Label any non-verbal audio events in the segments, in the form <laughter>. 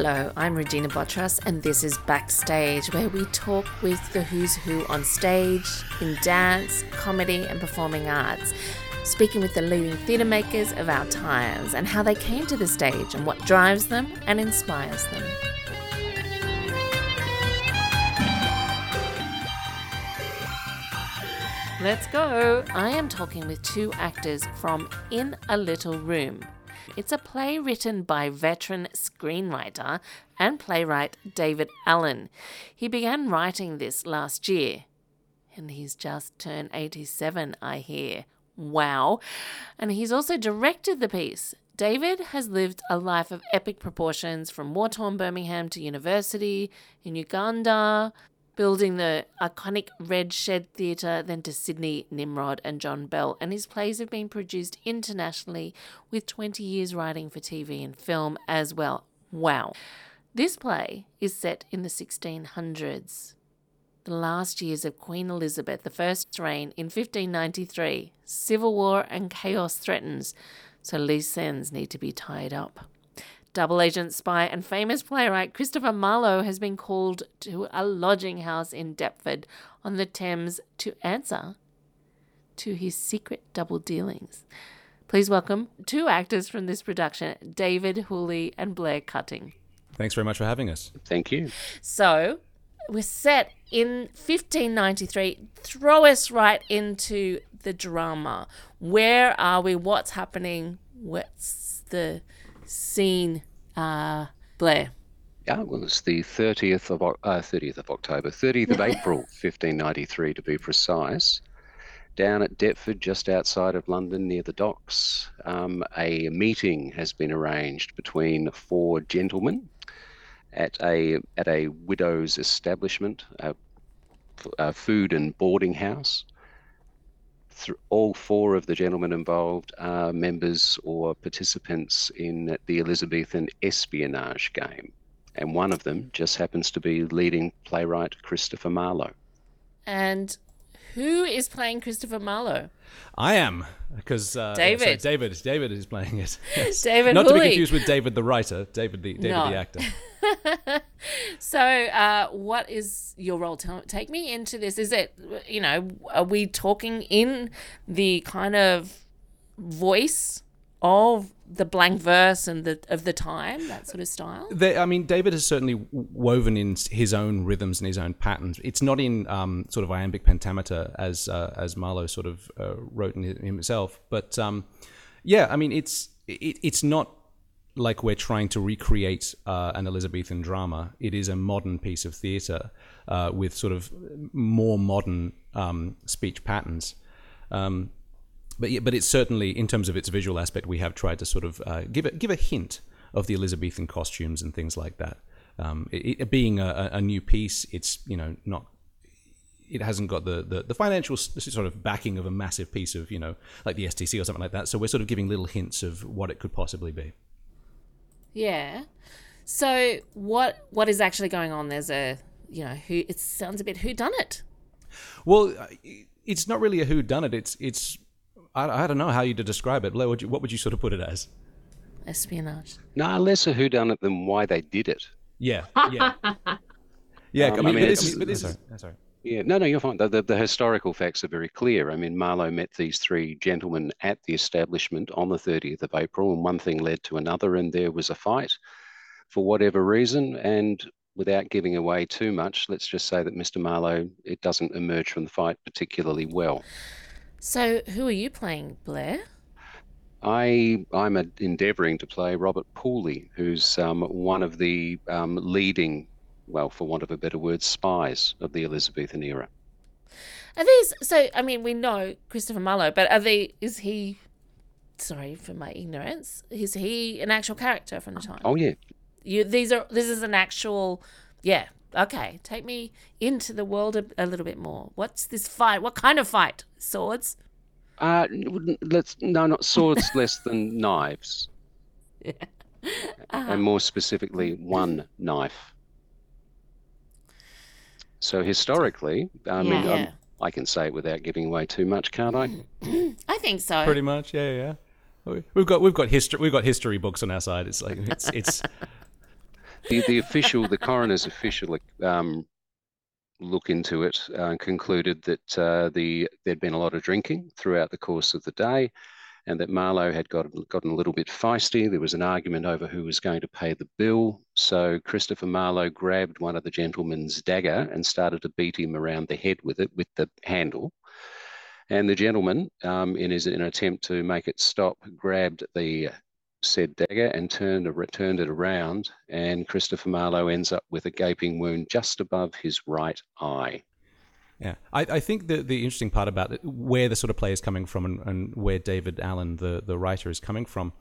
Hello, I'm Regina Botras, and this is Backstage, where we talk with the who's who on stage, in dance, comedy, and performing arts, speaking with the leading theatre makers of our times and how they came to the stage and what drives them and inspires them. Let's go! I am talking with two actors from In a Little Room. It's a play written by veteran screenwriter and playwright David Allen. He began writing this last year, and he's just turned 87, I hear. Wow. And he's also directed the piece. David has lived a life of epic proportions from war torn Birmingham to university in Uganda, building the iconic Red Shed Theatre, then to Sydney, Nimrod, and John Bell. And his plays have been produced internationally with 20 years writing for TV and film as well. Wow. This play is set in the 1600s, the last years of Queen Elizabeth I's reign in 1593. Civil war and chaos threatens, so loose ends need to be tied up. Double agent spy and famous playwright Christopher Marlowe has been called to a lodging house in Deptford on the Thames to answer to his secret double dealings. Please welcome two actors from this production, David Hooley and Blair Cutting. Thanks very much for having us. Thank you. So, we're set in 1593. Throw us right into the drama. Where are we? What's happening? What's the scene uh, Blair? Yeah, well, it's the 30th of, uh, 30th of October, 30th of <laughs> April, 1593 to be precise. Down at Deptford, just outside of London, near the docks, um, a meeting has been arranged between four gentlemen at a at a widow's establishment, a, a food and boarding house all four of the gentlemen involved are members or participants in the Elizabethan espionage game. And one of them just happens to be leading playwright Christopher Marlowe. And who is playing Christopher Marlowe? I am because uh, David. So David. David is playing it. Yes. <laughs> David. Not Hooley. to be confused with David the writer. David the David No. the actor. <laughs> so, uh, what is your role? Tell, take me into this. Is it, you know, are we talking in the kind of voice of the blank verse and the of the time, that sort of style? They, I mean, David has certainly woven in his own rhythms and his own patterns. It's not in um, sort of iambic pentameter as uh, as Marlowe sort of uh, wrote in himself, but um, yeah, I mean, it's it, it's not like we're trying to recreate uh, an Elizabethan drama. It is a modern piece of theatre uh, with sort of more modern um, speech patterns. Um, but yeah, but it's certainly in terms of its visual aspect, we have tried to sort of uh, give it give a hint of the Elizabethan costumes and things like that. Um, it, it being a, a new piece, it's you know not it hasn't got the, the, the financial sort of backing of a massive piece of you know like the STC or something like that. So we're sort of giving little hints of what it could possibly be. Yeah. So, what what is actually going on? There's a, you know, who it sounds a bit who done it. Well, uh, it's not really a who done it. It's it's I, I don't know how you to describe it. Blair, would you, what would you sort of put it as? Espionage. No, less a who done it than why they did it. Yeah, yeah, <laughs> yeah. Um, I I mean, mean, this it's- is, but this sorry. is sorry. Yeah, no, no, you're fine. The, the, the historical facts are very clear. I mean, Marlowe met these three gentlemen at the establishment on the 30th of April, and one thing led to another, and there was a fight for whatever reason. And without giving away too much, let's just say that Mr. Marlowe, it doesn't emerge from the fight particularly well. So, who are you playing, Blair? I I'm a, endeavouring to play Robert Pooley, who's um, one of the um, leading, well, for want of a better word, spies of the Elizabethan era. Are these so? I mean, we know Christopher Marlowe, but are they? Is he? Sorry for my ignorance. Is he an actual character from the time? Oh yeah, You these are this is an actual. Yeah. Okay. Take me into the world a, a little bit more. What's this fight? What kind of fight? Swords. Uh, let's no, not swords <laughs> less than knives, and more specifically, one knife. So historically, I mean, Yeah. um, I can say it without giving away too much, can't I? <clears throat> I think so. Pretty much, yeah, yeah. We- We've got we've got history we've got history books on our side. It's like it's it's <laughs> the, the official, the coroner's official um, look into it uh, concluded that uh, the there'd been a lot of drinking throughout the course of the day, and that Marlowe had got, gotten a little bit feisty. There was an argument over who was going to pay the bill. So Christopher Marlowe grabbed one of the gentleman's dagger and started to beat him around the head with it, with the handle. And the gentleman, um, in his in an attempt to make it stop, grabbed the said dagger and turned, turned it around, and Christopher Marlowe ends up with a gaping wound just above his right eye. Yeah, I, I think the the interesting part about it, where the sort of play is coming from and, and where David Allen, the, the writer, is coming from,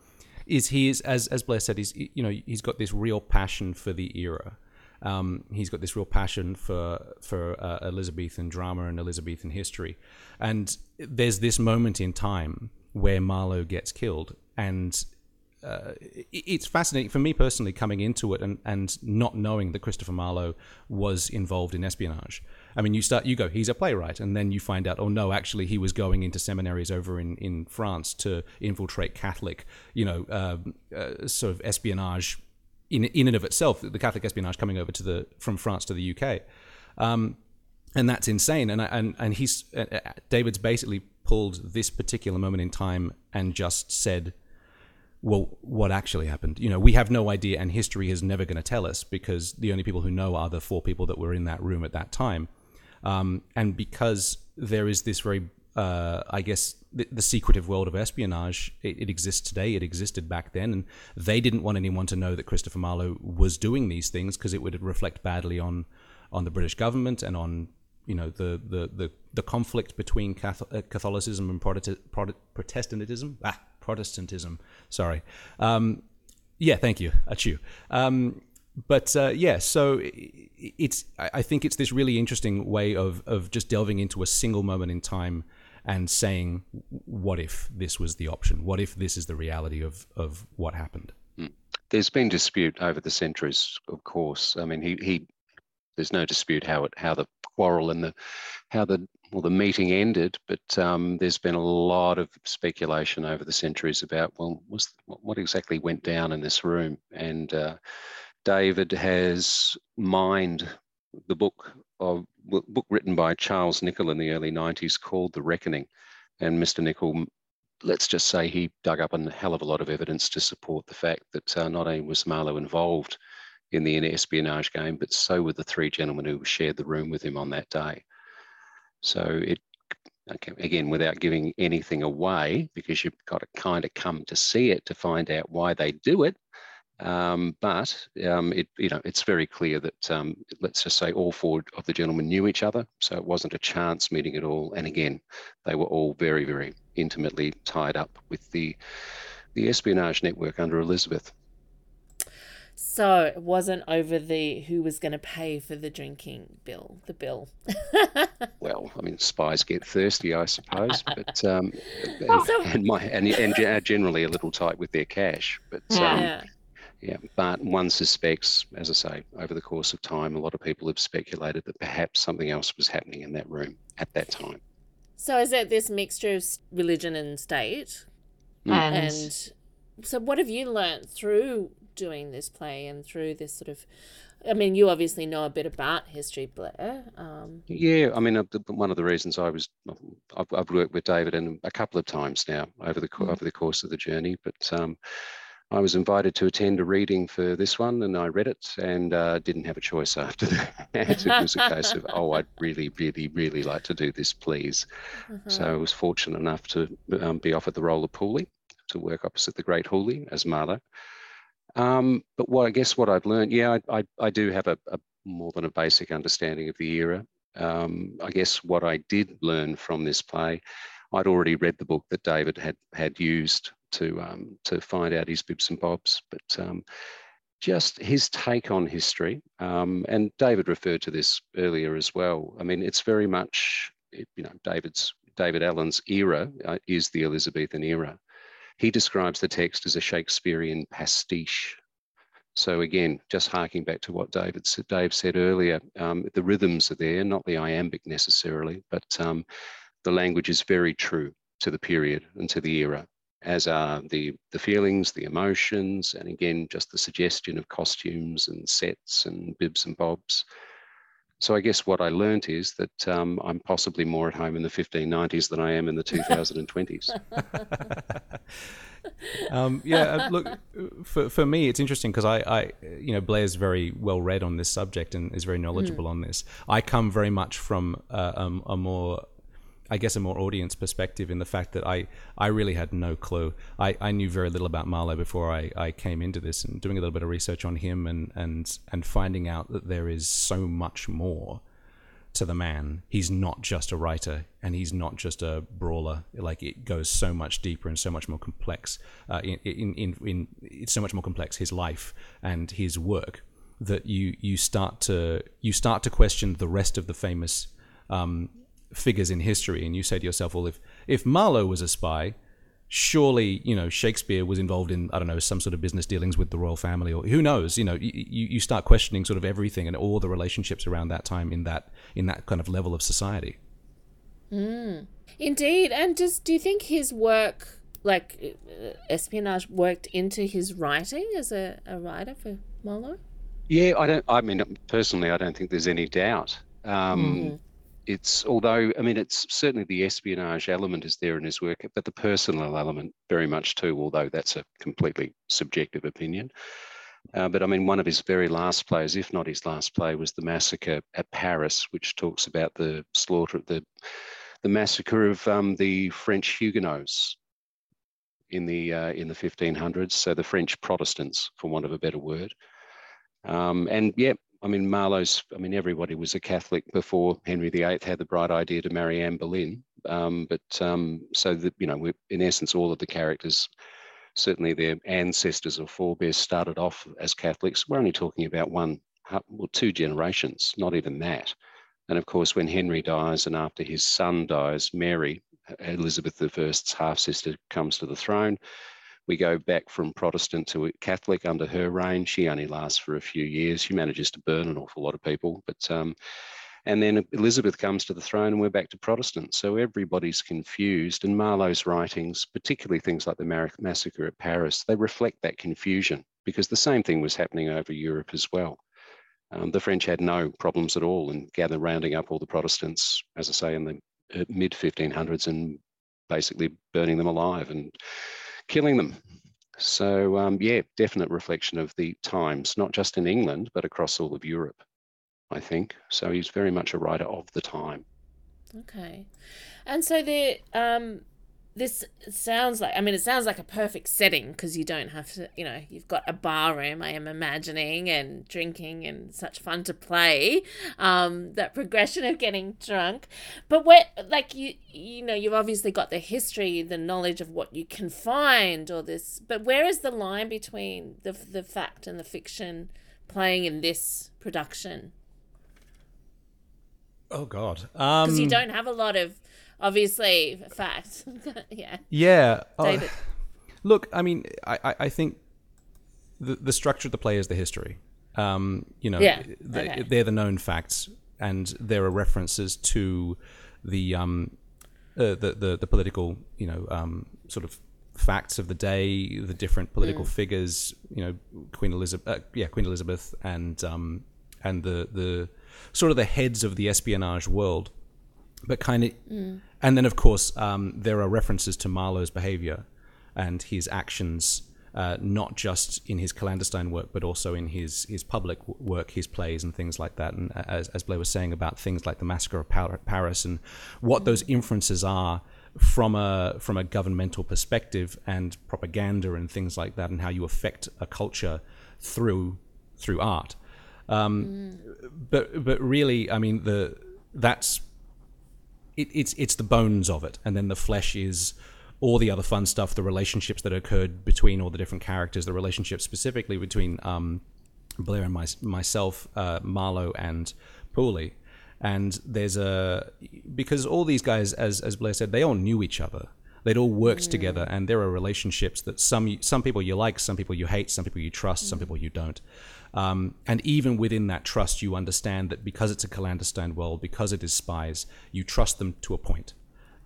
is he is as as Blair said, he's you know he's got this real passion for the era. Um, he's got this real passion for for uh, Elizabethan drama and Elizabethan history, and there's this moment in time where Marlowe gets killed, and uh, it's fascinating for me personally coming into it and, and not knowing that Christopher Marlowe was involved in espionage. I mean, you start, you go, he's a playwright, and then you find out, oh no, actually, he was going into seminaries over in, in France to infiltrate Catholic, you know, uh, uh, sort of espionage in in and of itself, the Catholic espionage coming over to the from France to the UK, um, and that's insane. And and and he's uh, uh, David's basically pulled this particular moment in time and just said well, what actually happened? You know, we have no idea, and history is never going to tell us because the only people who know are the four people that were in that room at that time. Um, and because there is this very, uh, I guess, the, the, secretive world of espionage, it, it, exists today, it existed back then, and they didn't want anyone to know that Christopher Marlowe was doing these things because it would reflect badly on on the British government and on you know the the the, the conflict between Catholicism and Protestantism. Ah, Protestantism. Sorry. Um, yeah, thank you. Achoo. Um, but uh, yeah, so it's. I think it's this really interesting way of of just delving into a single moment in time and saying, "What if this was the option? What if this is the reality of of what happened?" Hmm. There's been dispute over the centuries, of course. I mean, he he. There's no dispute how it how the quarrel and the how the well, the meeting ended, but um, there's been a lot of speculation over the centuries about, well, was, what exactly went down in this room? And uh, David has mined the book of book written by Charles Nicholl in the early 90s called The Reckoning. And Mr. Nicholl, let's just say he dug up a hell of a lot of evidence to support the fact that uh, not only was Marlowe involved in the espionage game, but so were the three gentlemen who shared the room with him on that day. So it again, without giving anything away, because you've got to kind of come to see it to find out why they do it. Um, but um, it, you know, it's very clear that um, let's just say all four of the gentlemen knew each other, so it wasn't a chance meeting at all. And again, they were all very, very intimately tied up with the the espionage network under Elizabeth. So it wasn't over the who was going to pay for the drinking bill, the bill. <laughs> well, I mean, spies get thirsty, I suppose, <laughs> but um, and, so, <laughs> and, my and, and generally a little tight with their cash. But um, yeah. yeah, but one suspects, as I say, over the course of time, a lot of people have speculated that perhaps something else was happening in that room at that time. So is it this mixture of religion and state? Mm. And, and so, what have you learned through doing this play and through this sort of I mean, you obviously know a bit about history, Blair. Um, yeah, I mean, uh, one of the reasons I was, I've, I've, worked with David and a couple of times now over the mm. over the course of the journey, but um, I was invited to attend a reading for this one, and I read it and uh, didn't have a choice after <laughs> that. it was a case of, oh, I'd really, really, really like to do this, please. Uh-huh. So I was fortunate enough to um, be offered the role of Pooley to work opposite the great Hooley as Marlowe. Um, but what I guess what I've learned, yeah, I, I, I do have a, a, more than a basic understanding of the era. Um, I guess what I did learn from this play, I'd already read the book that David had had used to um, to find out his bibs and bobs, but um, just his take on history, um, and David referred to this earlier as well. I mean, it's very much you know David's David Allen's era uh, is the Elizabethan era. He describes the text as a Shakespearean pastiche. So again, just harking back to what David Dave said earlier, um, the rhythms are there, not the iambic necessarily, but um, the language is very true to the period and to the era. as are the the feelings, the emotions, and again just the suggestion of costumes and sets and bibs and bobs. So I guess what I learnt is that um, I'm possibly more at home in the 1590s than I am in the <laughs> 2020s. <laughs> um, yeah, uh, look, for, for me, it's interesting because I, I, you know, Blair's very well read on this subject and is very knowledgeable mm. on this. I come very much from uh, um, a more I guess a more audience perspective in the fact that I, I really had no clue. I, I knew very little about Marlowe before I, I came into this and doing a little bit of research on him and, and, and finding out that there is so much more to the man. He's not just a writer and he's not just a brawler. Like it goes so much deeper and so much more complex. Uh, in, in, in, in, it's so much more complex, his life and his work that you, you start to, you start to question the rest of the famous, um, figures in history, and you say to yourself, well, if if Marlowe was a spy, surely you know Shakespeare was involved in I don't know some sort of business dealings with the royal family, or who knows? You know, you, you start questioning sort of everything and all the relationships around that time in that in that kind of level of society. Mm. Indeed, and just do you think his work, like uh, espionage, worked into his writing as a, a writer for Marlowe? Yeah, I don't. I mean, personally, I don't think there's any doubt. Um, mm it's although I mean it's certainly the espionage element is there in his work, but the personal element very much too. Although that's a completely subjective opinion. Uh, but I mean, one of his very last plays, if not his last play, was the massacre at Paris, which talks about the slaughter, of the the massacre of um, the French Huguenots in the uh, in the 1500s. So the French Protestants, for want of a better word. Um, and yeah, I mean, Marlowe's, I mean, everybody was a Catholic before Henry VIII had the bright idea to marry Anne Boleyn. Um, but um, so that, you know, in essence, all of the characters, certainly their ancestors or forebears started off as Catholics. We're only talking about one, well, two generations, not even that. And of course, when Henry dies and after his son dies, Mary, Elizabeth I's half sister, comes to the throne we go back from Protestant to Catholic under her reign. She only lasts for a few years. She manages to burn an awful lot of people, but um, and then Elizabeth comes to the throne and we're back to Protestant. So everybody's confused. And Marlowe's writings, particularly things like the massacre at Paris, they reflect that confusion because the same thing was happening over Europe as well. Um, the French had no problems at all in gather rounding up all the Protestants, as I say, in the uh, mid 1500s and basically burning them alive and killing them. So um, yeah, definite reflection of the times, not just in England, but across all of Europe, I think. So he's very much a writer of the time. Okay. And so the um this sounds like I mean it sounds like a perfect setting because you don't have to you know you've got a bar room I am imagining and drinking and such fun to play um that progression of getting drunk. But where like you you know you've obviously got the history the knowledge of what you can find or this but where is the line between the the fact and the fiction playing in this production? Oh god. Because um, you don't have a lot of obviously fact. <laughs> yeah. Yeah. Oh, David. look, I mean, I, I think the, the structure of the play is the history. Um, you know, yeah. they, okay. they're the known facts, and there are references to the um, uh, the, the, the political, you know, um, sort of facts of the day, the different political mm. figures, you know, Queen Elizabeth, uh, yeah, Queen Elizabeth, and um, and the the sort of the heads of the espionage world but kind of, mm. and then of course um, there are references to Marlowe's behavior and his actions, uh, not just in his clandestine work, but also in his his public work, his plays and things like that. And as, as Blair was saying about things like the massacre of Paris and what those inferences are from a from a governmental perspective and propaganda and things like that, and how you affect a culture through through art. Um, mm. But but really, I mean the that's it, it's it's the bones of it, and then the flesh is all the other fun stuff, the relationships that occurred between all the different characters, the relationship specifically between um, Blair and my, myself, uh, Marlowe and Pooley. And there's a because all these guys, as as Blair said, they all knew each other. They'd all worked mm. together, and there are relationships that some some people you like, some people you hate, some people you trust, mm. some people you don't. Um, and even within that trust, you understand that because it's a clandestine world, because it is spies, you trust them to a point.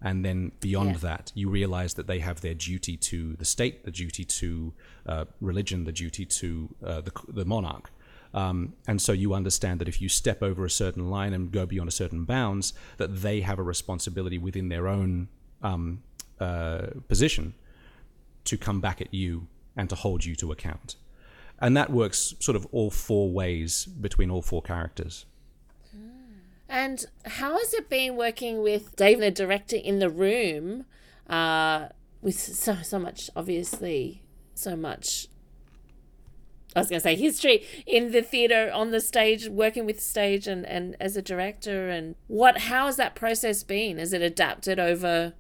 and then beyond yeah. that, you realize that they have their duty to the state, the duty to uh, religion, the duty to uh, the, the monarch. Um, and so you understand that if you step over a certain line and go beyond a certain bounds, that they have a responsibility within their own um, uh, position to come back at you and to hold you to account. And that works sort of all four ways between all four characters. And how has it been working with David, the director, in the room, uh, with so so much, obviously, so much I was going to say history in the theatre on the stage, working with stage and, and as a director, and what how has that process been? Has it adapted over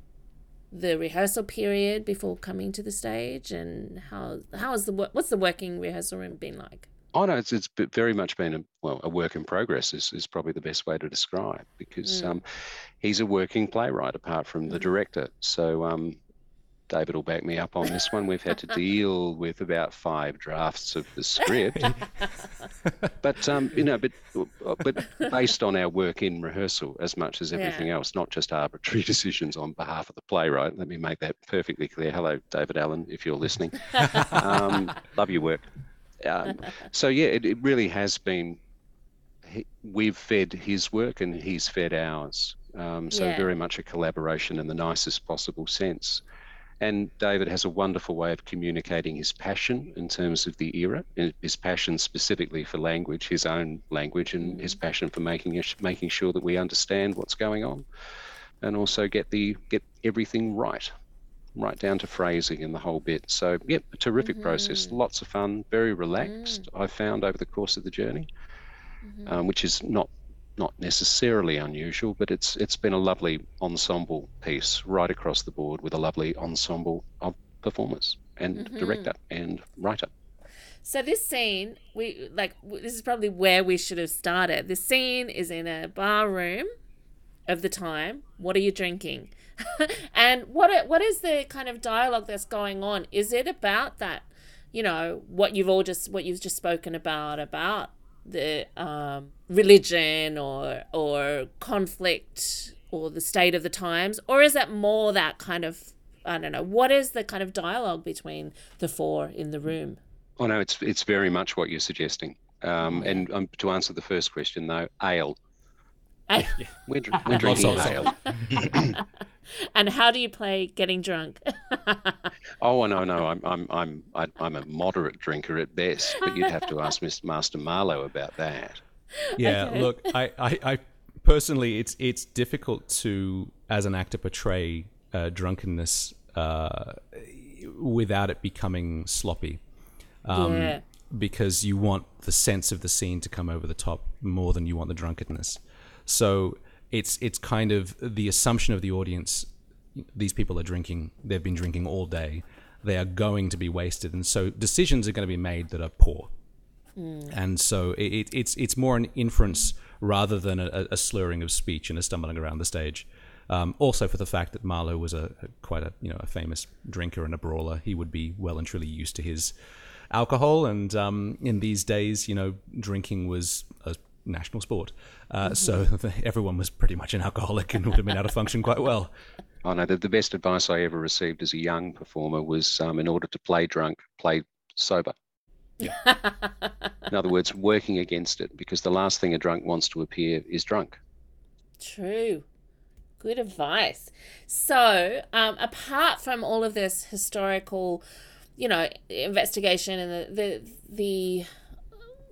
the rehearsal period before coming to the stage, and how how is the what's the working rehearsal room been like? Oh no, it's it's very much been a well a work in progress is, is probably the best way to describe because mm. um, he's a working playwright apart from the mm-hmm. director. So um, David will back me up on this one. We've had to deal with about five drafts of the script, <laughs> but um, you know, but but based on our work in rehearsal as much as everything yeah. else, not just arbitrary <laughs> decisions on behalf of the playwright. Let me make that perfectly clear. Hello, David Allen, if you're listening. Um, <laughs> love your work. Um, so yeah, it, it really has been. He, we've fed his work and he's fed ours. Um, so yeah. very much a collaboration in the nicest possible sense. And David has a wonderful way of communicating his passion in terms of the era, his passion specifically for language, his own language, and his mm-hmm. passion for making making sure that we understand what's going on, and also get the get everything right, right down to phrasing and the whole bit. So, yep, a terrific mm-hmm. process, lots of fun, very relaxed. Mm. I found over the course of the journey, mm-hmm. um, which is not not necessarily unusual, but it's it's been a lovely ensemble piece right across the board with a lovely ensemble of performers and mm-hmm. director and writer. So this scene, we like this is probably where we should have started. The scene is in a bar room of the time. What are you drinking? <laughs> and what what is the kind of dialogue that's going on? Is it about that, you know, what you've all just what you've just spoken about about the um, religion or or conflict or the state of the times, or is that more that kind of I don't know what is the kind of dialogue between the four in the room? Oh no, it's it's very much what you're suggesting. Um, and um, to answer the first question though, ale. We're, we're drinking ale. and how do you play getting drunk? <laughs> oh no, no, I'm I'm I'm I'm a moderate drinker at best, but you'd have to ask <laughs> Mr. Master Marlowe about that. Yeah, okay. look, I, I, I, personally, it's it's difficult to as an actor portray uh, drunkenness uh, without it becoming sloppy. Um, yeah. Because you want the sense of the scene to come over the top more than you want the drunkenness. So it's it's kind of the assumption of the audience these people are drinking they've been drinking all day they are going to be wasted and so decisions are going to be made that are poor mm. and so it, it's it's more an inference rather than a, a, slurring of speech and a stumbling around the stage um, also for the fact that Marlowe was a, a, quite a you know a famous drinker and a brawler he would be well and truly used to his alcohol and um, in these days you know drinking was a national sport. Uh, mm-hmm. So <laughs> everyone was pretty much an alcoholic and would have been able to function quite well. <laughs> Oh know the, the best advice I ever received as a young performer was um, in order to play drunk, play sober. Yeah. <laughs> in other words, working against it because the last thing a drunk wants to appear is drunk. True. Good advice. So, um, apart from all of this historical, you know, investigation and the the, the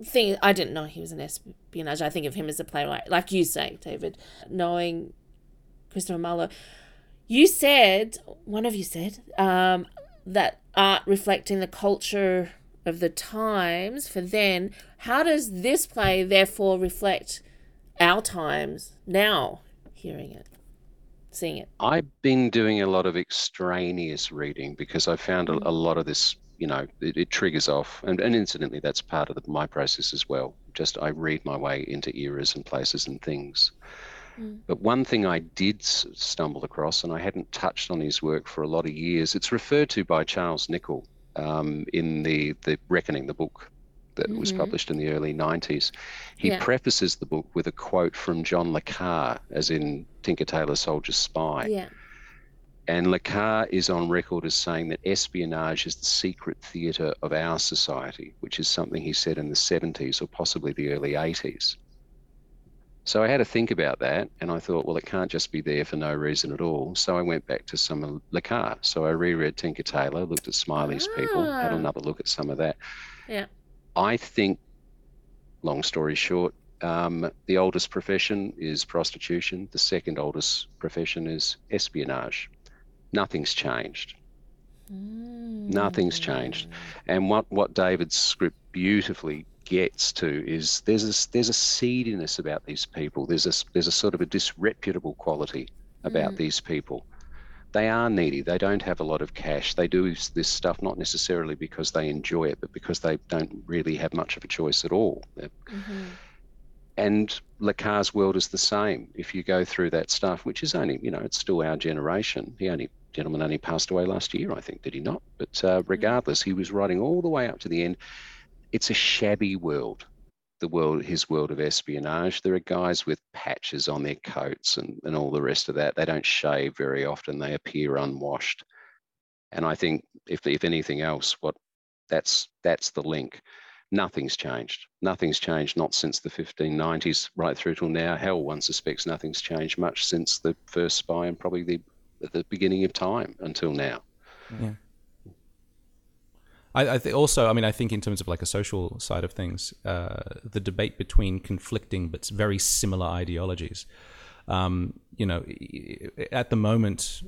thing I didn't know he was an espionage. I think of him as a playwright, like you say, David. Knowing Christopher Marlowe, you said one of you said um, that art reflecting the culture of the times for then. How does this play therefore reflect our times now? Hearing it, seeing it. I've been doing a lot of extraneous reading because I found a, a lot of this you know, it, it triggers off. And, and incidentally, that's part of the, my process as well. Just I read my way into eras and places and things. Mm. But one thing I did stumble across, and I hadn't touched on his work for a lot of years, it's referred to by Charles Nicholl um, in the, the Reckoning, the book that mm-hmm. was published in the early 90s. He yeah. prefaces the book with a quote from John Le Carre, as in Tinker Tailor Soldier Spy. Yeah. And Le Carre is on record as saying that espionage is the secret theatre of our society, which is something he said in the 70s or possibly the early 80s. So I had to think about that, and I thought, well, it can't just be there for no reason at all. So I went back to some of Le Carre. So I reread Tinker Tailor, looked at Smiley's People, had Ah. another look at some of that. Yeah. I think, long story short, um, the oldest profession is prostitution. The second oldest profession is espionage. Nothing's changed. Hmm, Nothing's changed. And what, what David's script beautifully gets to is there's a, there's a seediness about these people. There's a, there's a sort of a disreputable quality about hmm. these people. They are needy. They don't have a lot of cash. They do this stuff not necessarily because they enjoy it, but because they don't really have much of a choice at all. And Le Carre's world is the same. If you go through that stuff, which is only, you know, it's still our generation. The only, gentleman only passed away last year, I think, did he not? But uh, regardless, he was writing all the way up to the end. It's a shabby world, the world, his world of espionage. There are guys with patches on their coats and, and all the rest of that. They don't shave very often. They appear unwashed. And I think, if if anything else, what that's that's the link. Nothing's changed. Nothing's changed, not since the 1590s right through till now. Hell, one suspects nothing's changed much since the first spy and probably the the beginning of time until now. I, I think also, I mean, I think in terms of like a social side of things, uh, the debate between conflicting but very similar ideologies. Um, you know, at the moment,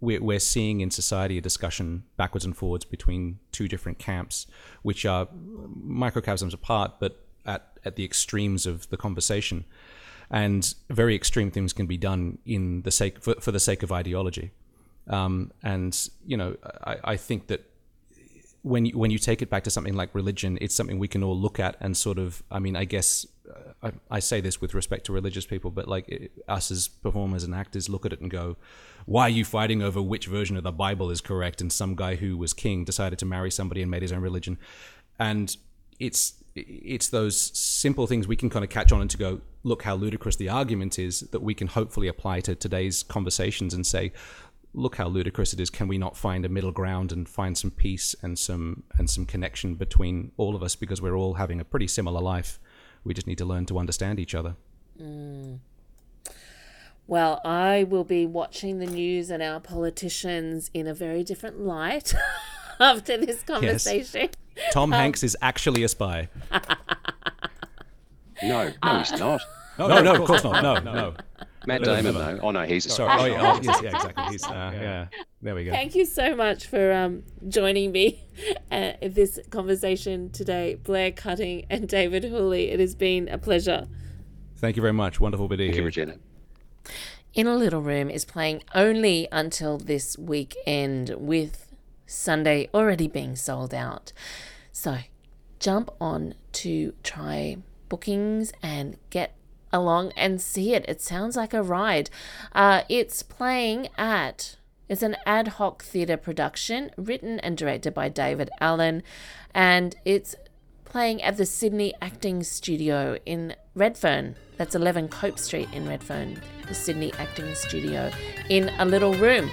we're, we're seeing in society a discussion backwards and forwards between two different camps, which are microcosms apart, but at, at the extremes of the conversation. And very extreme things can be done in the sake for, for the sake of ideology. Um, and you know, I, I think that when you, when you take it back to something like religion, it's something we can all look at and sort of. I mean, I guess uh, I, I say this with respect to religious people, but like it, us as performers and actors look at it and go, "Why are you fighting over which version of the Bible is correct?" And some guy who was king decided to marry somebody and made his own religion, and it's it's those simple things we can kind of catch on and to go look how ludicrous the argument is that we can hopefully apply to today's conversations and say look how ludicrous it is. Can we not find a middle ground and find some peace and some and some connection between all of us? Because we're all having a pretty similar life. We just need to learn to understand each other. Mm. Well, I will be watching the news and our politicians in a very different light <laughs> after this conversation. tom <laughs> hanks is actually a spy. No, no, he's <laughs> not. no no, no of course not. No no Matt Damon, though. Oh no, he's a sorry oh, yeah, oh, yes, yeah exactly he's <laughs> uh, yeah there we go Thank you so much for um, joining me <laughs> uh, in this conversation today, Blair Cutting and David Hooley. It has been a pleasure. thank you very much wonderful video Thank you, here. Regina. In a Little Room is playing only until this weekend, with Sunday already being sold out. So jump on to try bookings and get along and see it. It sounds like a ride. Uh, it's playing at. It's an ad hoc theatre production written and directed by David Allen, and it's playing at the Sydney Acting Studio in Redfern. That's 11 Cope Street in Redfern, the Sydney Acting Studio in a little room.